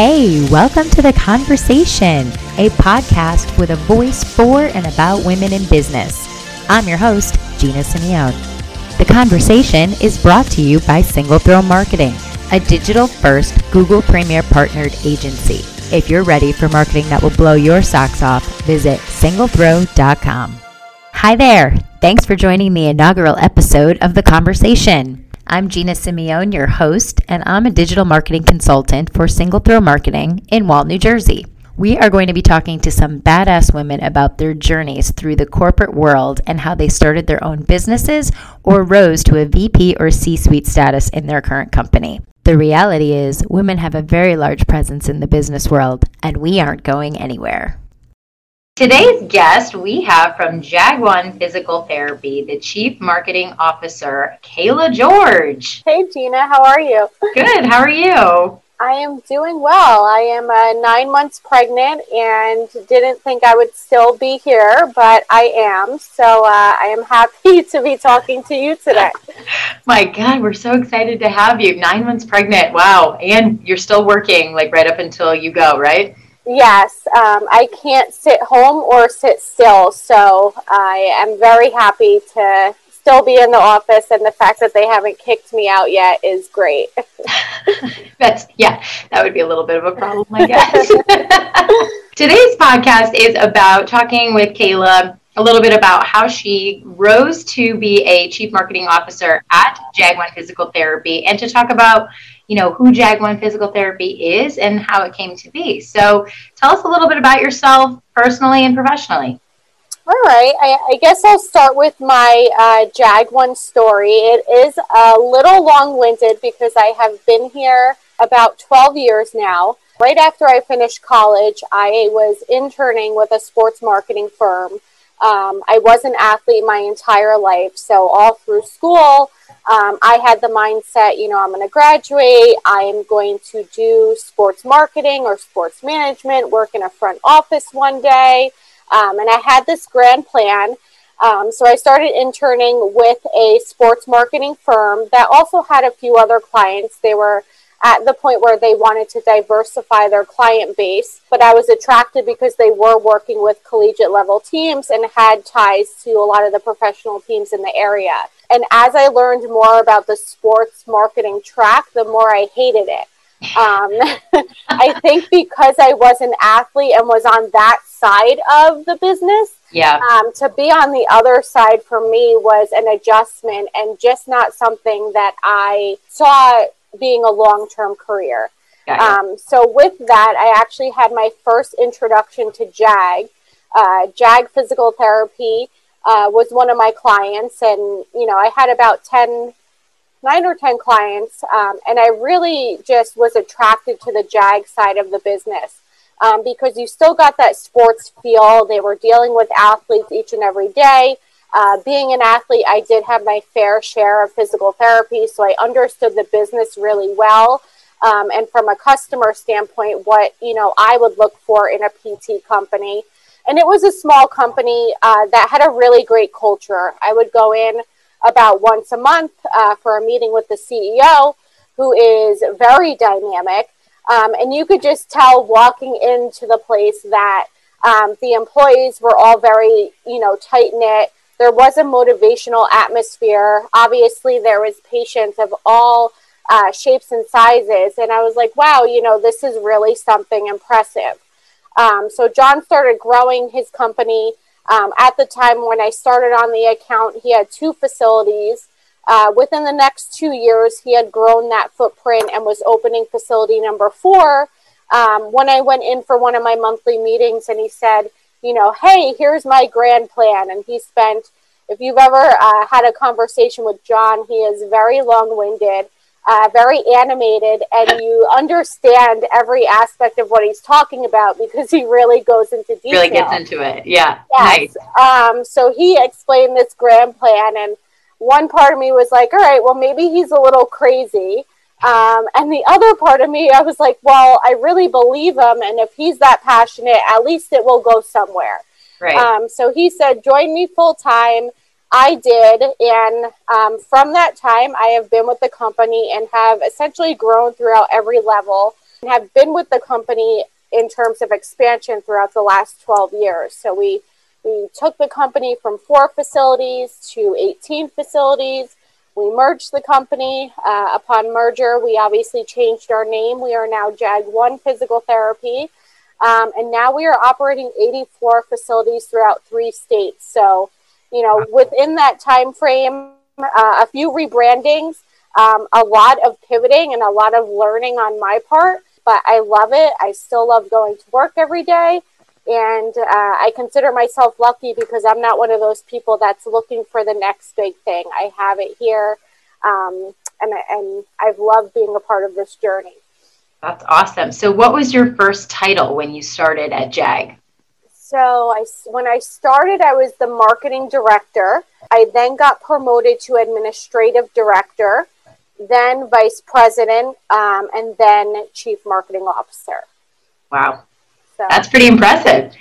Hey, welcome to The Conversation, a podcast with a voice for and about women in business. I'm your host, Gina Simeone. The Conversation is brought to you by Single Throw Marketing, a digital first Google Premier partnered agency. If you're ready for marketing that will blow your socks off, visit singlethrow.com. Hi there. Thanks for joining the inaugural episode of The Conversation. I'm Gina Simeone, your host, and I'm a digital marketing consultant for Single Throw Marketing in Wall, New Jersey. We are going to be talking to some badass women about their journeys through the corporate world and how they started their own businesses or rose to a VP or C suite status in their current company. The reality is, women have a very large presence in the business world, and we aren't going anywhere. Today's guest we have from JAG-ONE Physical Therapy, the Chief Marketing Officer, Kayla George. Hey, Gina, how are you? Good, how are you? I am doing well. I am uh, nine months pregnant and didn't think I would still be here, but I am. So uh, I am happy to be talking to you today. My God, we're so excited to have you. Nine months pregnant. Wow. And you're still working like right up until you go, right? Yes, um, I can't sit home or sit still, so I am very happy to still be in the office, and the fact that they haven't kicked me out yet is great. That's yeah, that would be a little bit of a problem, I guess. Today's podcast is about talking with Kayla a little bit about how she rose to be a chief marketing officer at JAG-ONE Physical Therapy, and to talk about you know, who JAG-ONE Physical Therapy is and how it came to be. So tell us a little bit about yourself personally and professionally. All right. I, I guess I'll start with my uh, JAG-ONE story. It is a little long winded because I have been here about 12 years now. Right after I finished college, I was interning with a sports marketing firm. Um, I was an athlete my entire life. So, all through school, um, I had the mindset, you know, I'm going to graduate. I am going to do sports marketing or sports management, work in a front office one day. Um, and I had this grand plan. Um, so I started interning with a sports marketing firm that also had a few other clients. They were at the point where they wanted to diversify their client base. But I was attracted because they were working with collegiate level teams and had ties to a lot of the professional teams in the area. And as I learned more about the sports marketing track, the more I hated it. Um, I think because I was an athlete and was on that side of the business, yeah. Um, to be on the other side for me was an adjustment and just not something that I saw being a long term career. Um, so, with that, I actually had my first introduction to JAG. Uh, JAG Physical Therapy uh, was one of my clients, and you know, I had about 10, nine or 10 clients, um, and I really just was attracted to the JAG side of the business. Um, because you still got that sports feel. They were dealing with athletes each and every day. Uh, being an athlete, I did have my fair share of physical therapy, so I understood the business really well. Um, and from a customer standpoint, what you know I would look for in a PT company. And it was a small company uh, that had a really great culture. I would go in about once a month uh, for a meeting with the CEO, who is very dynamic. Um, and you could just tell walking into the place that um, the employees were all very, you know, tight knit there was a motivational atmosphere. Obviously, there was patients of all uh, shapes and sizes, and I was like, wow, you know, this is really something impressive. Um, so John started growing his company. Um, at the time when I started on the account, he had two facilities. Uh, within the next two years, he had grown that footprint and was opening facility number four. Um, when I went in for one of my monthly meetings, and he said, you know, hey, here's my grand plan. And he spent, if you've ever uh, had a conversation with John, he is very long winded, uh, very animated, and you understand every aspect of what he's talking about because he really goes into detail. Really gets into it. Yeah. Yes. Nice. Um, so he explained this grand plan, and one part of me was like, all right, well, maybe he's a little crazy. Um, and the other part of me, I was like, well, I really believe him. And if he's that passionate, at least it will go somewhere. Right. Um, so he said, join me full time. I did. And um, from that time, I have been with the company and have essentially grown throughout every level. and have been with the company in terms of expansion throughout the last 12 years. So we we took the company from four facilities to 18 facilities. We merged the company. Uh, upon merger, we obviously changed our name. We are now Jag One Physical Therapy. Um, and now we are operating 84 facilities throughout three states. So, you know, within that time frame, uh, a few rebrandings, um, a lot of pivoting, and a lot of learning on my part. But I love it. I still love going to work every day. And uh, I consider myself lucky because I'm not one of those people that's looking for the next big thing. I have it here. Um, and, and I've loved being a part of this journey. That's awesome. So, what was your first title when you started at JAG? So, I, when I started, I was the marketing director. I then got promoted to administrative director, then vice president, um, and then chief marketing officer. Wow. So. That's pretty impressive.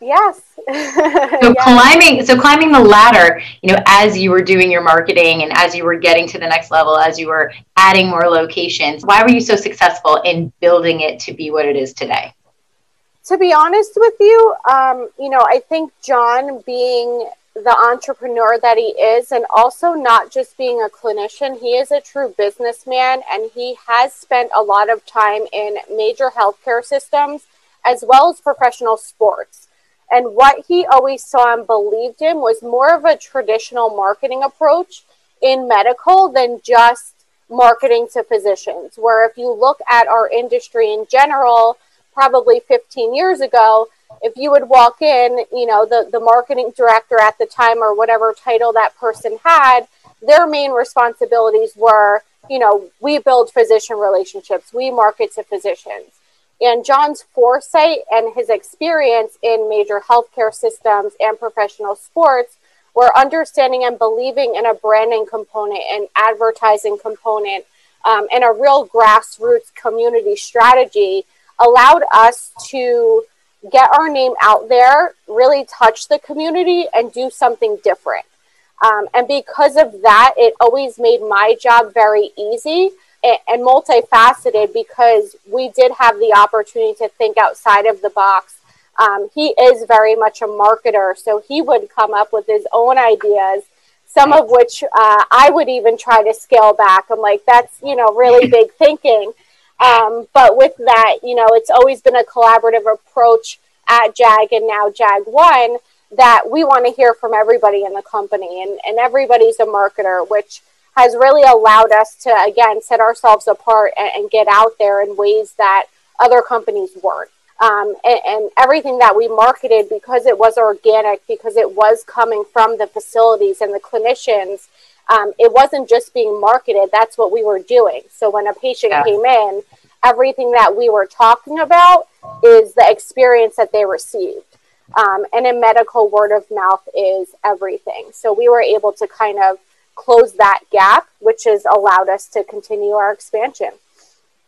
Yes. so yes. climbing so climbing the ladder, you know, as you were doing your marketing and as you were getting to the next level, as you were adding more locations, why were you so successful in building it to be what it is today? To be honest with you, um, you know, I think John being the entrepreneur that he is, and also not just being a clinician, he is a true businessman and he has spent a lot of time in major healthcare systems as well as professional sports. And what he always saw and believed in was more of a traditional marketing approach in medical than just marketing to physicians. Where if you look at our industry in general, probably 15 years ago, if you would walk in, you know, the, the marketing director at the time or whatever title that person had, their main responsibilities were, you know, we build physician relationships, we market to physicians. And John's foresight and his experience in major healthcare systems and professional sports were understanding and believing in a branding component, an advertising component, um, and a real grassroots community strategy allowed us to get our name out there, really touch the community, and do something different. Um, and because of that, it always made my job very easy and multifaceted because we did have the opportunity to think outside of the box. Um, he is very much a marketer, so he would come up with his own ideas, some of which uh, I would even try to scale back. I'm like, that's you know really big thinking. Um, but with that, you know, it's always been a collaborative approach at JAG and now JAG One that we want to hear from everybody in the company, and, and everybody's a marketer, which has really allowed us to again set ourselves apart and, and get out there in ways that other companies weren't. Um, and, and, everything that we marketed because it was organic, because it was coming from the facilities and the clinicians, um, it wasn't just being marketed. That's what we were doing. So when a patient yeah. came in, everything that we were talking about is the experience that they received. Um, and in medical, word of mouth is everything. So we were able to kind of close that gap, which has allowed us to continue our expansion.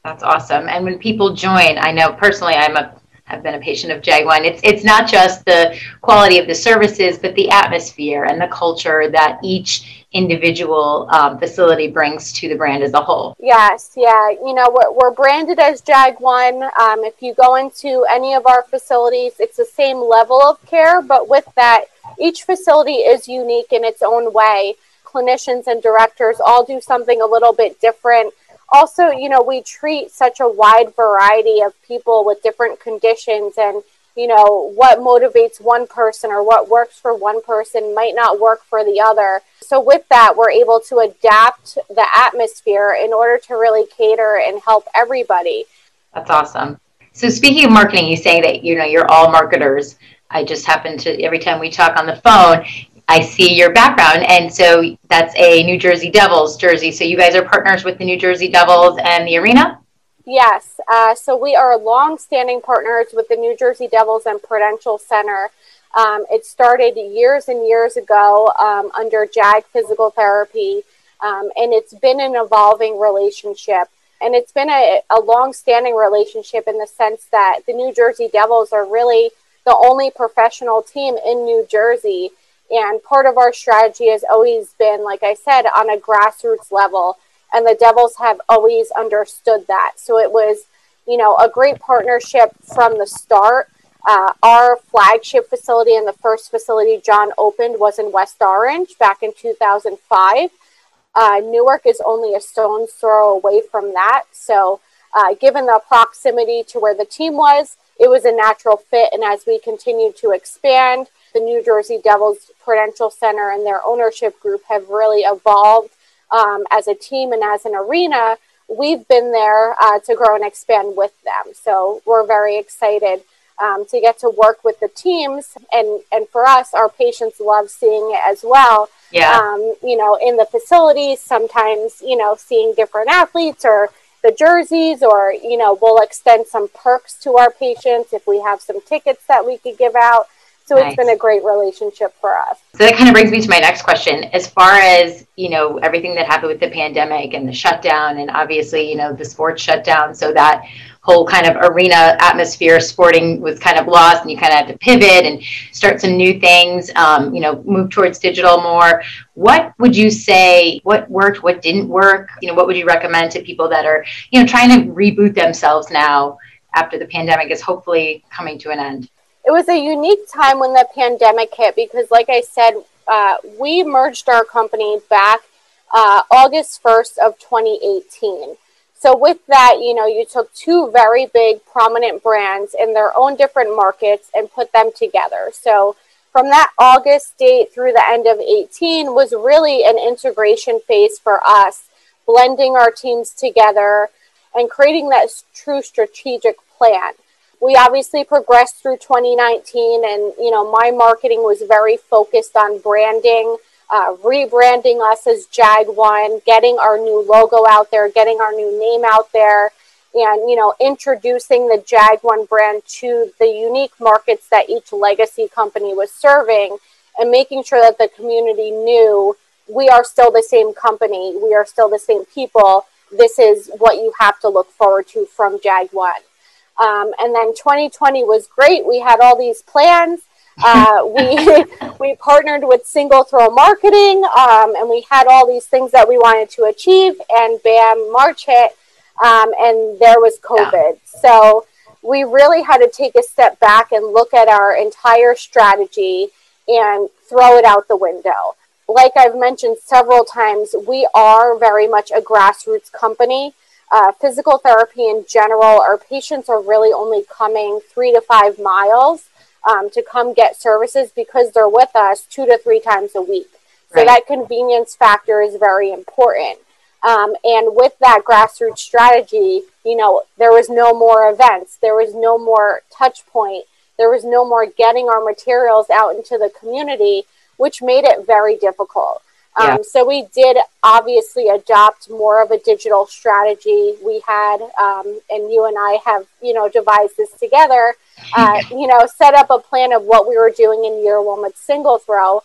That's awesome. And when people join, I know personally, I'm a have been a patient of One. It's it's not just the quality of the services, but the atmosphere and the culture that each individual um, facility brings to the brand as a whole. Yes, yeah. You know, we're, we're branded as Jag One. Um, if you go into any of our facilities, it's the same level of care, but with that, each facility is unique in its own way clinicians and directors all do something a little bit different. Also, you know, we treat such a wide variety of people with different conditions and you know what motivates one person or what works for one person might not work for the other. So with that we're able to adapt the atmosphere in order to really cater and help everybody. That's awesome. So speaking of marketing you say that you know you're all marketers. I just happen to every time we talk on the phone I see your background. And so that's a New Jersey Devils jersey. So you guys are partners with the New Jersey Devils and the arena? Yes. Uh, so we are long-standing partners with the New Jersey Devils and Prudential Center. Um, it started years and years ago um, under JAG Physical Therapy, um, and it's been an evolving relationship. And it's been a, a long-standing relationship in the sense that the New Jersey Devils are really the only professional team in New Jersey and part of our strategy has always been, like I said, on a grassroots level. And the Devils have always understood that. So it was, you know, a great partnership from the start. Uh, our flagship facility and the first facility John opened was in West Orange back in 2005. Uh, Newark is only a stone's throw away from that. So, uh, given the proximity to where the team was, it was a natural fit. And as we continue to expand, the New Jersey Devils Prudential Center and their ownership group have really evolved um, as a team and as an arena. We've been there uh, to grow and expand with them. So, we're very excited. Um, to get to work with the teams and and for us our patients love seeing it as well yeah. Um, you know, in the facilities, sometimes, you know, seeing different athletes or the jerseys, or, you know, we'll extend some perks to our patients if we have some tickets that we could give out. So nice. it's been a great relationship for us. So that kind of brings me to my next question. As far as, you know, everything that happened with the pandemic and the shutdown and obviously, you know, the sports shutdown so that whole kind of arena atmosphere sporting was kind of lost and you kind of had to pivot and start some new things um, you know move towards digital more what would you say what worked what didn't work you know what would you recommend to people that are you know trying to reboot themselves now after the pandemic is hopefully coming to an end it was a unique time when the pandemic hit because like i said uh, we merged our company back uh, august 1st of 2018 so with that, you know, you took two very big prominent brands in their own different markets and put them together. So from that August date through the end of 18 was really an integration phase for us, blending our teams together and creating that true strategic plan. We obviously progressed through 2019 and you know, my marketing was very focused on branding uh, rebranding us as Jag One, getting our new logo out there, getting our new name out there, and you know introducing the Jag One brand to the unique markets that each legacy company was serving, and making sure that the community knew we are still the same company, we are still the same people. This is what you have to look forward to from Jag One. Um, and then 2020 was great. We had all these plans uh, we we partnered with Single Throw Marketing, um, and we had all these things that we wanted to achieve. And bam, March hit, um, and there was COVID. Yeah. So we really had to take a step back and look at our entire strategy and throw it out the window. Like I've mentioned several times, we are very much a grassroots company. Uh, physical therapy in general, our patients are really only coming three to five miles um, to come get services because they're with us two to three times a week. So right. that convenience factor is very important. Um, and with that grassroots strategy, you know, there was no more events, there was no more touch point, there was no more getting our materials out into the community, which made it very difficult. Um, So we did obviously adopt more of a digital strategy. We had, um, and you and I have, you know, devised this together. Uh, you know, set up a plan of what we were doing in year one with single throw.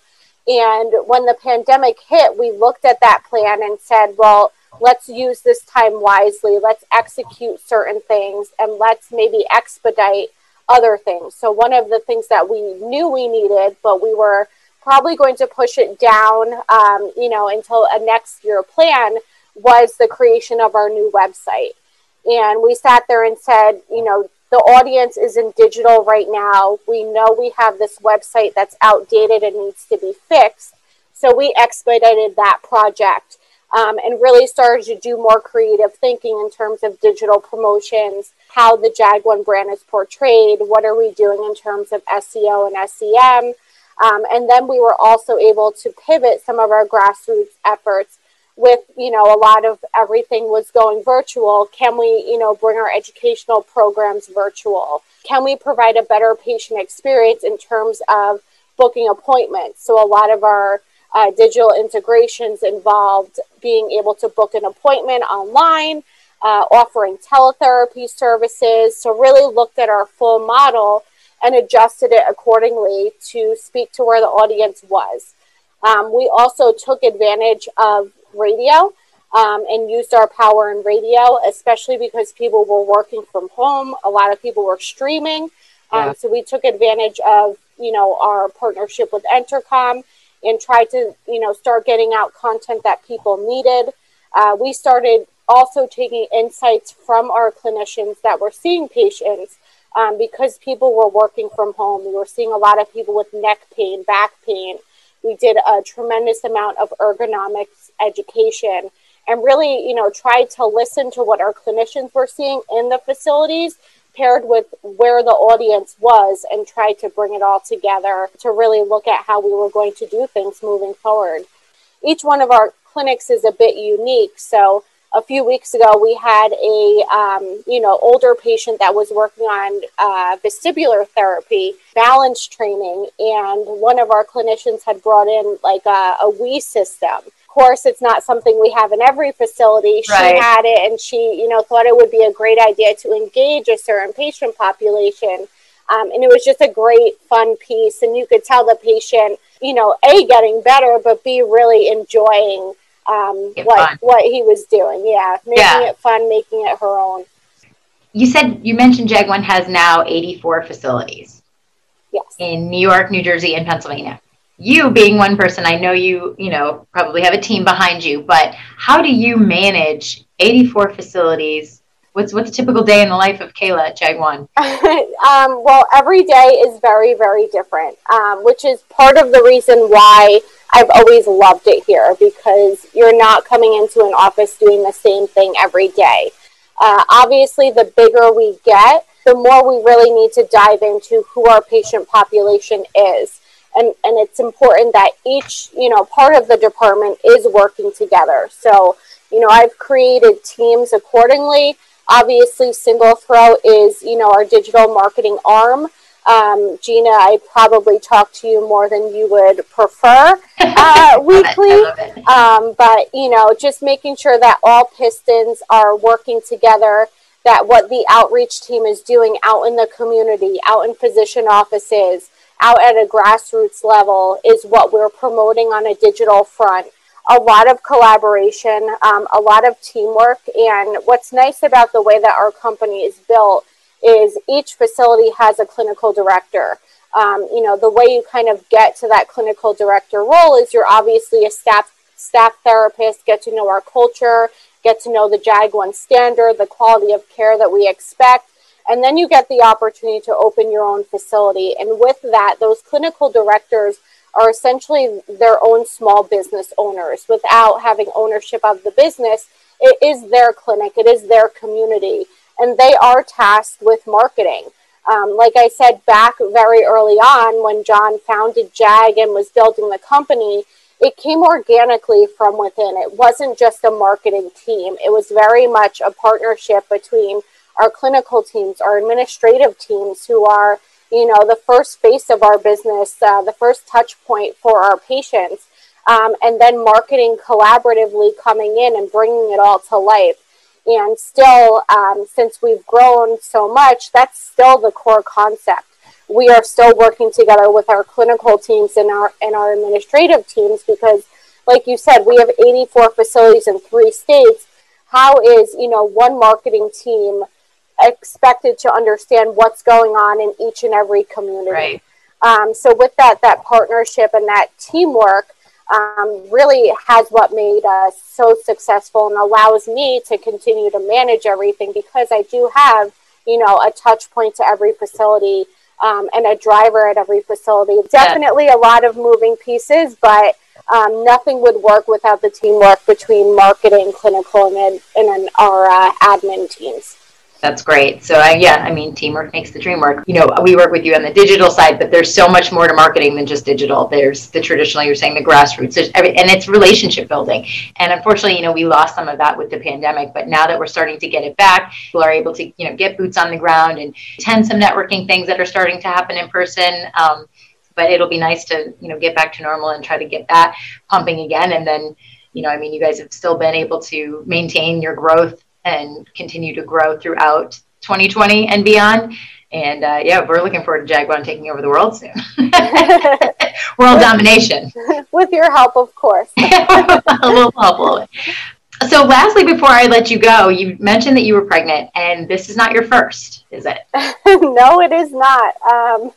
And when the pandemic hit, we looked at that plan and said, well, let's use this time wisely. Let's execute certain things and let's maybe expedite other things. So one of the things that we knew we needed, but we were probably going to push it down, um, you know, until a next year plan was the creation of our new website. And we sat there and said, you know, the audience is in digital right now. We know we have this website that's outdated and needs to be fixed. So we expedited that project um, and really started to do more creative thinking in terms of digital promotions, how the Jag One brand is portrayed, what are we doing in terms of SEO and SEM um, and then we were also able to pivot some of our grassroots efforts with, you know, a lot of everything was going virtual. Can we, you know, bring our educational programs virtual? Can we provide a better patient experience in terms of booking appointments? So a lot of our uh, digital integrations involved being able to book an appointment online, uh, offering teletherapy services. So really looked at our full model and adjusted it accordingly to speak to where the audience was. Um, we also took advantage of radio um, and used our power in radio, especially because people were working from home. A lot of people were streaming. Um, yeah. So we took advantage of, you know, our partnership with Entercom and tried to, you know, start getting out content that people needed. Uh, we started also taking insights from our clinicians that were seeing patients um, because people were working from home. We were seeing a lot of people with neck pain, back pain. We did a tremendous amount of ergonomics education and really, you know, tried to listen to what our clinicians were seeing in the facilities paired with where the audience was and tried to bring it all together to really look at how we were going to do things moving forward. Each one of our clinics is a bit unique. So a few weeks ago, we had a um, you know older patient that was working on uh, vestibular therapy, balance training, and one of our clinicians had brought in like a, a Wii system. Of course, it's not something we have in every facility. She right. had it, and she you know thought it would be a great idea to engage a certain patient population. Um, and it was just a great fun piece, and you could tell the patient, you know, a getting better, but b really enjoying um, what fun. what he was doing. Yeah, making yeah. it fun, making it her own. You said you mentioned Jag One has now 84 facilities. Yes. In New York, New Jersey, and Pennsylvania. You being one person, I know you, you know, probably have a team behind you, but how do you manage 84 facilities? What's what's a typical day in the life of Kayla at Jag One? um, well, every day is very, very different, um, which is part of the reason why I've always loved it here because you're not coming into an office doing the same thing every day. Uh, obviously, the bigger we get, the more we really need to dive into who our patient population is. And, and it's important that each, you know, part of the department is working together. So, you know, I've created teams accordingly. Obviously, Single Throw is, you know, our digital marketing arm. Um, Gina, I probably talk to you more than you would prefer uh, weekly. Um, but, you know, just making sure that all pistons are working together, that what the outreach team is doing out in the community, out in physician offices, out at a grassroots level is what we're promoting on a digital front. A lot of collaboration, um, a lot of teamwork. And what's nice about the way that our company is built is each facility has a clinical director. Um, you know, the way you kind of get to that clinical director role is you're obviously a staff staff therapist, get to know our culture, get to know the JAG one standard, the quality of care that we expect, and then you get the opportunity to open your own facility. And with that, those clinical directors are essentially their own small business owners without having ownership of the business. It is their clinic, it is their community and they are tasked with marketing. Um, like I said back very early on when John founded JAG and was building the company, it came organically from within. It wasn't just a marketing team, it was very much a partnership between our clinical teams, our administrative teams, who are you know the first face of our business, uh, the first touch point for our patients, um, and then marketing collaboratively coming in and bringing it all to life. And still, um, since we've grown so much, that's still the core concept. We are still working together with our clinical teams and our and our administrative teams because, like you said, we have 84 facilities in three states. How is you know one marketing team expected to understand what's going on in each and every community? Right. Um, so with that that partnership and that teamwork, um, really has what made us so successful and allows me to continue to manage everything because I do have, you know, a touch point to every facility um, and a driver at every facility. Definitely a lot of moving pieces, but um, nothing would work without the teamwork between marketing, clinical, and, and our uh, admin teams. That's great. So I, yeah, I mean, teamwork makes the dream work. You know, we work with you on the digital side, but there's so much more to marketing than just digital. There's the traditional, you're saying the grassroots, every, and it's relationship building. And unfortunately, you know, we lost some of that with the pandemic, but now that we're starting to get it back, people are able to, you know, get boots on the ground and attend some networking things that are starting to happen in person. Um, but it'll be nice to, you know, get back to normal and try to get that pumping again. And then, you know, I mean, you guys have still been able to maintain your growth and continue to grow throughout 2020 and beyond. And uh, yeah, we're looking forward to Jag One taking over the world soon. world domination. With your help, of course. a little help. So, lastly, before I let you go, you mentioned that you were pregnant, and this is not your first, is it? no, it is not. Um,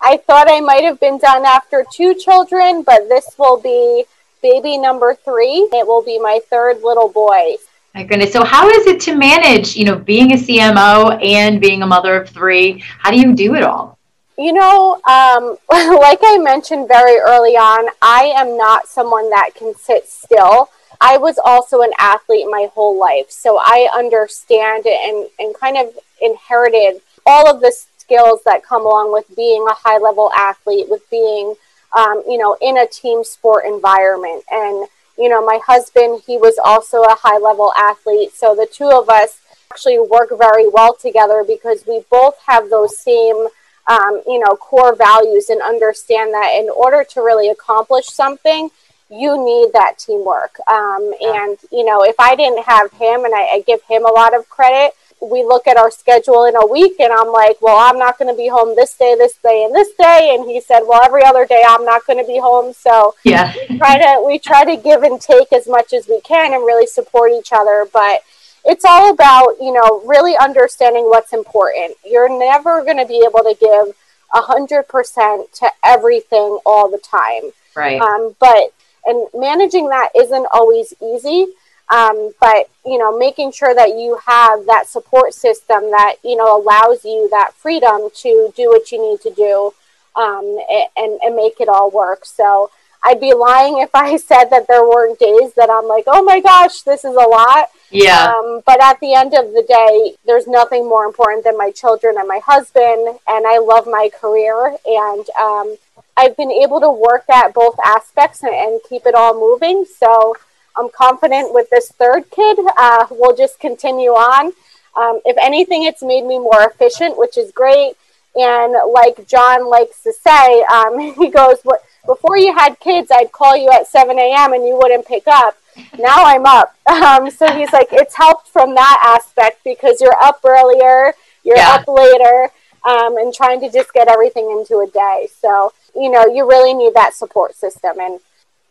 I thought I might have been done after two children, but this will be baby number three. It will be my third little boy. My goodness. So how is it to manage, you know, being a CMO and being a mother of three? How do you do it all? You know, um, like I mentioned very early on, I am not someone that can sit still. I was also an athlete my whole life, so I understand and, and kind of inherited all of the skills that come along with being a high level athlete, with being, um, you know, in a team sport environment. And, you know, my husband, he was also a high level athlete. So the two of us actually work very well together because we both have those same, um, you know, core values and understand that in order to really accomplish something, you need that teamwork. Um, yeah. And, you know, if I didn't have him, and I, I give him a lot of credit, we look at our schedule in a week and I'm like, well, I'm not going to be home this day, this day, and this day. And he said, well, every other day I'm not going to be home. So yeah, we try to, we try to give and take as much as we can and really support each other. But it's all about, you know, really understanding what's important. You're never going to be able to give a hundred percent to everything all the time. Right. Um, but, and managing that isn't always easy um, but you know, making sure that you have that support system that you know allows you that freedom to do what you need to do um, and and make it all work. So I'd be lying if I said that there weren't days that I'm like, oh my gosh, this is a lot. Yeah. Um, but at the end of the day, there's nothing more important than my children and my husband, and I love my career, and um, I've been able to work at both aspects and, and keep it all moving. So I'm confident with this third kid, uh, we'll just continue on. Um, if anything, it's made me more efficient, which is great. And like John likes to say, um, he goes, Before you had kids, I'd call you at 7 a.m. and you wouldn't pick up. Now I'm up. Um, so he's like, It's helped from that aspect because you're up earlier, you're yeah. up later, um, and trying to just get everything into a day. So, you know, you really need that support system. And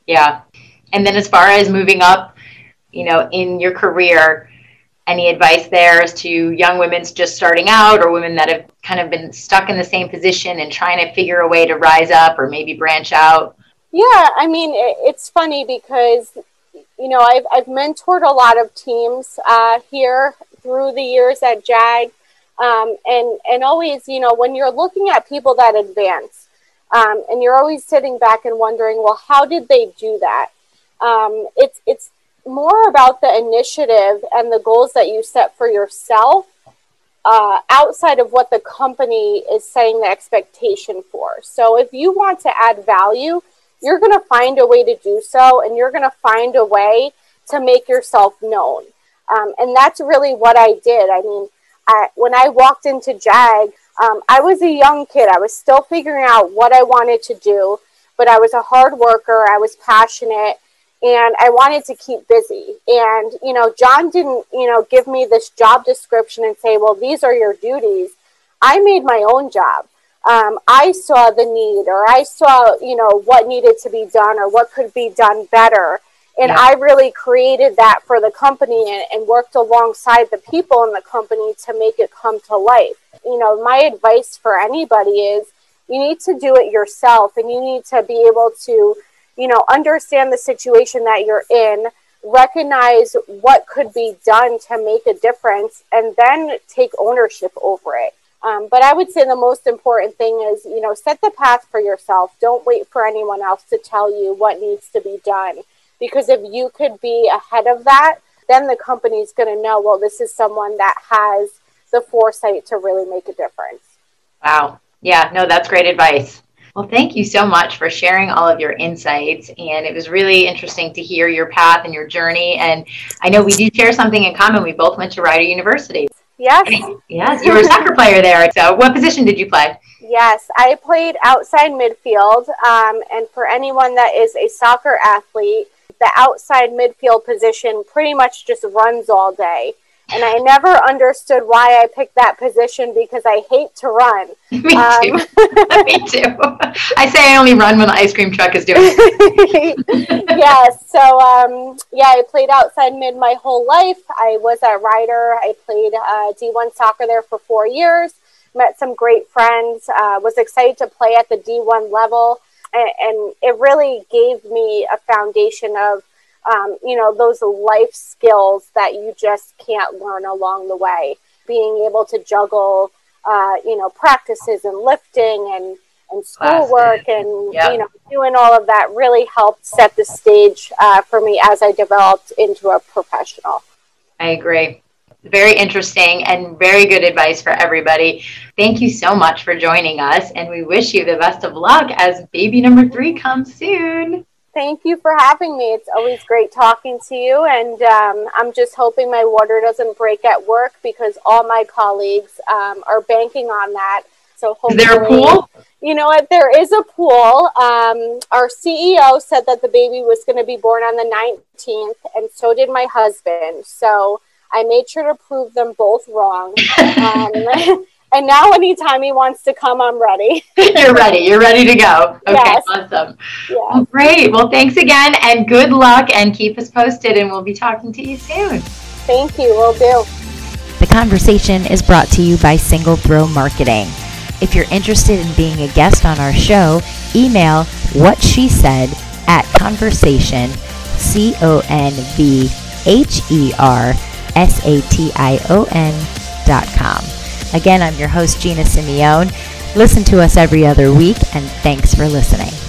yeah. And then as far as moving up, you know, in your career, any advice there as to young women just starting out or women that have kind of been stuck in the same position and trying to figure a way to rise up or maybe branch out? Yeah, I mean, it's funny because, you know, I've, I've mentored a lot of teams uh, here through the years at JAG. Um, and, and always, you know, when you're looking at people that advance, um, and you're always sitting back and wondering, well, how did they do that? Um, it's it's more about the initiative and the goals that you set for yourself uh, outside of what the company is setting the expectation for. So if you want to add value, you're going to find a way to do so, and you're going to find a way to make yourself known. Um, and that's really what I did. I mean, I, when I walked into JAG, um, I was a young kid. I was still figuring out what I wanted to do, but I was a hard worker. I was passionate and I wanted to keep busy. And, you know, John didn't, you know, give me this job description and say, well, these are your duties. I made my own job. Um, I saw the need or I saw, you know, what needed to be done or what could be done better. And yeah. I really created that for the company and, and worked alongside the people in the company to make it come to life. You know, my advice for anybody is you need to do it yourself and you need to be able to you know, understand the situation that you're in, recognize what could be done to make a difference, and then take ownership over it. Um, but I would say the most important thing is, you know, set the path for yourself. Don't wait for anyone else to tell you what needs to be done. Because if you could be ahead of that, then the company's going to know, well, this is someone that has the foresight to really make a difference. Wow. Yeah, no, that's great advice. Well, thank you so much for sharing all of your insights. And it was really interesting to hear your path and your journey. And I know we do share something in common. We both went to Rider University. Yes. Yes, you were a soccer player there. So, what position did you play? Yes, I played outside midfield. Um, and for anyone that is a soccer athlete, the outside midfield position pretty much just runs all day. And I never understood why I picked that position because I hate to run. Me um, too. Me too. I say I only run when the ice cream truck is doing it. yes. So, um, yeah, I played outside mid my whole life. I was a Rider. I played uh, D1 soccer there for four years. Met some great friends. Uh, was excited to play at the D1 level. And, and it really gave me a foundation of um, you know, those life skills that you just can't learn along the way. Being able to juggle, uh, you know, practices and lifting and and schoolwork and yep. you know doing all of that really helped set the stage uh, for me as I developed into a professional. I agree. Very interesting and very good advice for everybody. Thank you so much for joining us, and we wish you the best of luck as baby number three comes soon. Thank you for having me. It's always great talking to you, and um, I'm just hoping my water doesn't break at work because all my colleagues um, are banking on that. So hopefully, is there a pool? You know what? There is a pool. Um, our CEO said that the baby was going to be born on the 19th, and so did my husband. So I made sure to prove them both wrong. And now, anytime he wants to come, I'm ready. You're ready. You're ready to go. Okay, yes. awesome. Yes. Well, great. Well, thanks again, and good luck, and keep us posted, and we'll be talking to you soon. Thank you. We'll do. The conversation is brought to you by Single Throw Marketing. If you're interested in being a guest on our show, email what she said at conversation, C O N V H E R S A T I O N dot com. Again, I'm your host, Gina Simeone. Listen to us every other week, and thanks for listening.